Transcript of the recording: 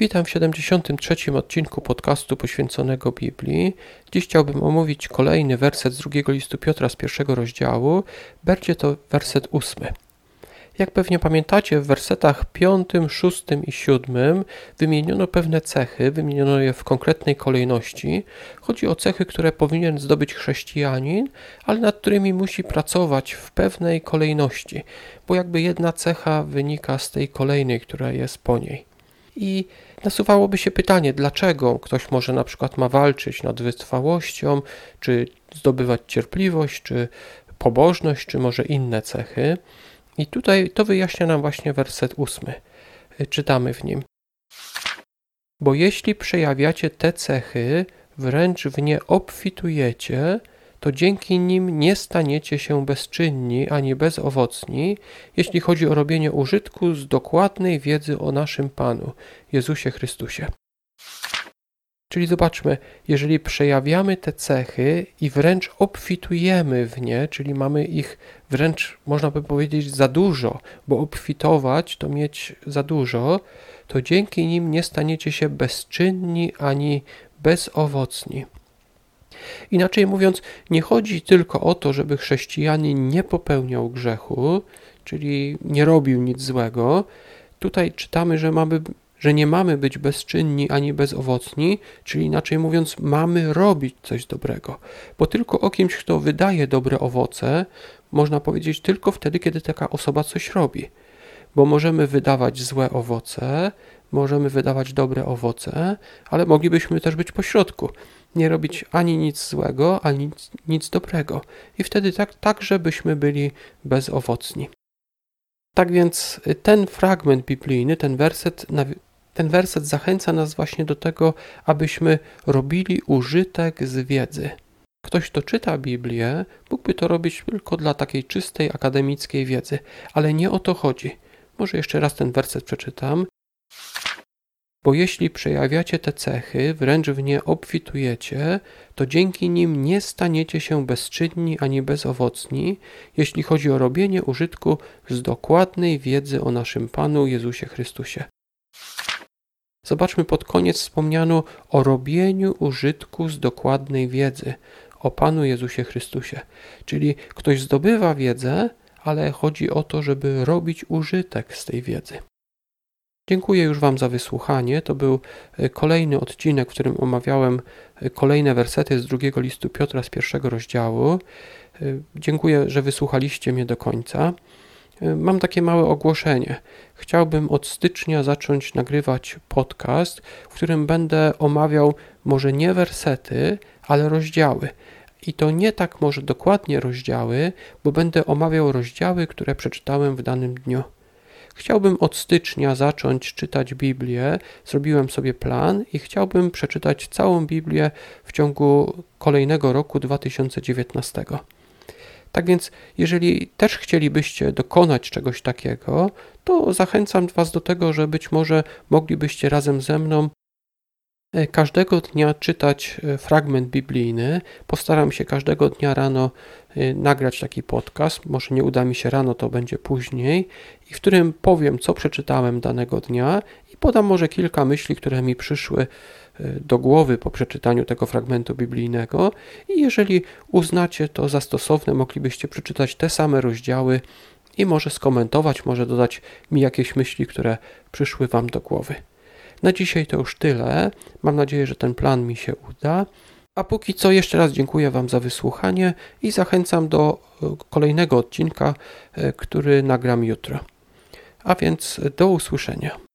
Witam w 73. odcinku podcastu poświęconego Biblii. Dziś chciałbym omówić kolejny werset z drugiego listu Piotra z pierwszego rozdziału. Będzie to werset ósmy. Jak pewnie pamiętacie, w wersetach piątym, szóstym i siódmym wymieniono pewne cechy, wymieniono je w konkretnej kolejności. Chodzi o cechy, które powinien zdobyć chrześcijanin, ale nad którymi musi pracować w pewnej kolejności, bo jakby jedna cecha wynika z tej kolejnej, która jest po niej. I nasuwałoby się pytanie, dlaczego ktoś może na przykład ma walczyć nad wytrwałością, czy zdobywać cierpliwość, czy pobożność, czy może inne cechy. I tutaj to wyjaśnia nam właśnie werset ósmy. Czytamy w nim. Bo jeśli przejawiacie te cechy, wręcz w nie obfitujecie, to dzięki nim nie staniecie się bezczynni ani bezowocni, jeśli chodzi o robienie użytku z dokładnej wiedzy o naszym Panu, Jezusie Chrystusie. Czyli zobaczmy, jeżeli przejawiamy te cechy i wręcz obfitujemy w nie, czyli mamy ich wręcz, można by powiedzieć, za dużo, bo obfitować to mieć za dużo, to dzięki nim nie staniecie się bezczynni ani bezowocni. Inaczej mówiąc, nie chodzi tylko o to, żeby chrześcijanin nie popełniał grzechu, czyli nie robił nic złego. Tutaj czytamy, że, mamy, że nie mamy być bezczynni ani bezowocni, czyli inaczej mówiąc, mamy robić coś dobrego. Bo tylko o kimś, kto wydaje dobre owoce, można powiedzieć tylko wtedy, kiedy taka osoba coś robi. Bo możemy wydawać złe owoce, możemy wydawać dobre owoce, ale moglibyśmy też być pośrodku nie robić ani nic złego, ani nic, nic dobrego. I wtedy tak, tak, żebyśmy byli bezowocni. Tak więc y, ten fragment biblijny, ten werset, ten werset zachęca nas właśnie do tego, abyśmy robili użytek z wiedzy. Ktoś, kto czyta Biblię, mógłby to robić tylko dla takiej czystej akademickiej wiedzy, ale nie o to chodzi. Może jeszcze raz ten werset przeczytam. Bo jeśli przejawiacie te cechy, wręcz w nie obfitujecie, to dzięki nim nie staniecie się bezczynni ani bezowocni, jeśli chodzi o robienie użytku z dokładnej wiedzy o naszym Panu Jezusie Chrystusie. Zobaczmy pod koniec wspomniano o robieniu użytku z dokładnej wiedzy o Panu Jezusie Chrystusie. Czyli ktoś zdobywa wiedzę, ale chodzi o to, żeby robić użytek z tej wiedzy. Dziękuję już Wam za wysłuchanie. To był e, kolejny odcinek, w którym omawiałem e, kolejne wersety z drugiego listu Piotra z pierwszego rozdziału. E, dziękuję, że wysłuchaliście mnie do końca. Mam takie małe ogłoszenie. Chciałbym od stycznia zacząć nagrywać podcast, w którym będę omawiał może nie wersety, ale rozdziały. I to nie tak może dokładnie rozdziały, bo będę omawiał rozdziały, które przeczytałem w danym dniu. Chciałbym od stycznia zacząć czytać Biblię. Zrobiłem sobie plan i chciałbym przeczytać całą Biblię w ciągu kolejnego roku 2019. Tak więc, jeżeli też chcielibyście dokonać czegoś takiego, to zachęcam Was do tego, że być może moglibyście razem ze mną każdego dnia czytać e, fragment biblijny. Postaram się każdego dnia rano e, nagrać taki podcast. Może nie uda mi się rano, to będzie później, i w którym powiem, co przeczytałem danego dnia i podam może kilka myśli, które mi przyszły do głowy po przeczytaniu tego fragmentu biblijnego. I jeżeli uznacie to za stosowne, moglibyście przeczytać te same rozdziały i może skomentować, może dodać mi jakieś myśli, które przyszły Wam do głowy. Na dzisiaj to już tyle. Mam nadzieję, że ten plan mi się uda. A póki co jeszcze raz dziękuję Wam za wysłuchanie i zachęcam do e, kolejnego odcinka, e, który nagram jutro. A więc do usłyszenia.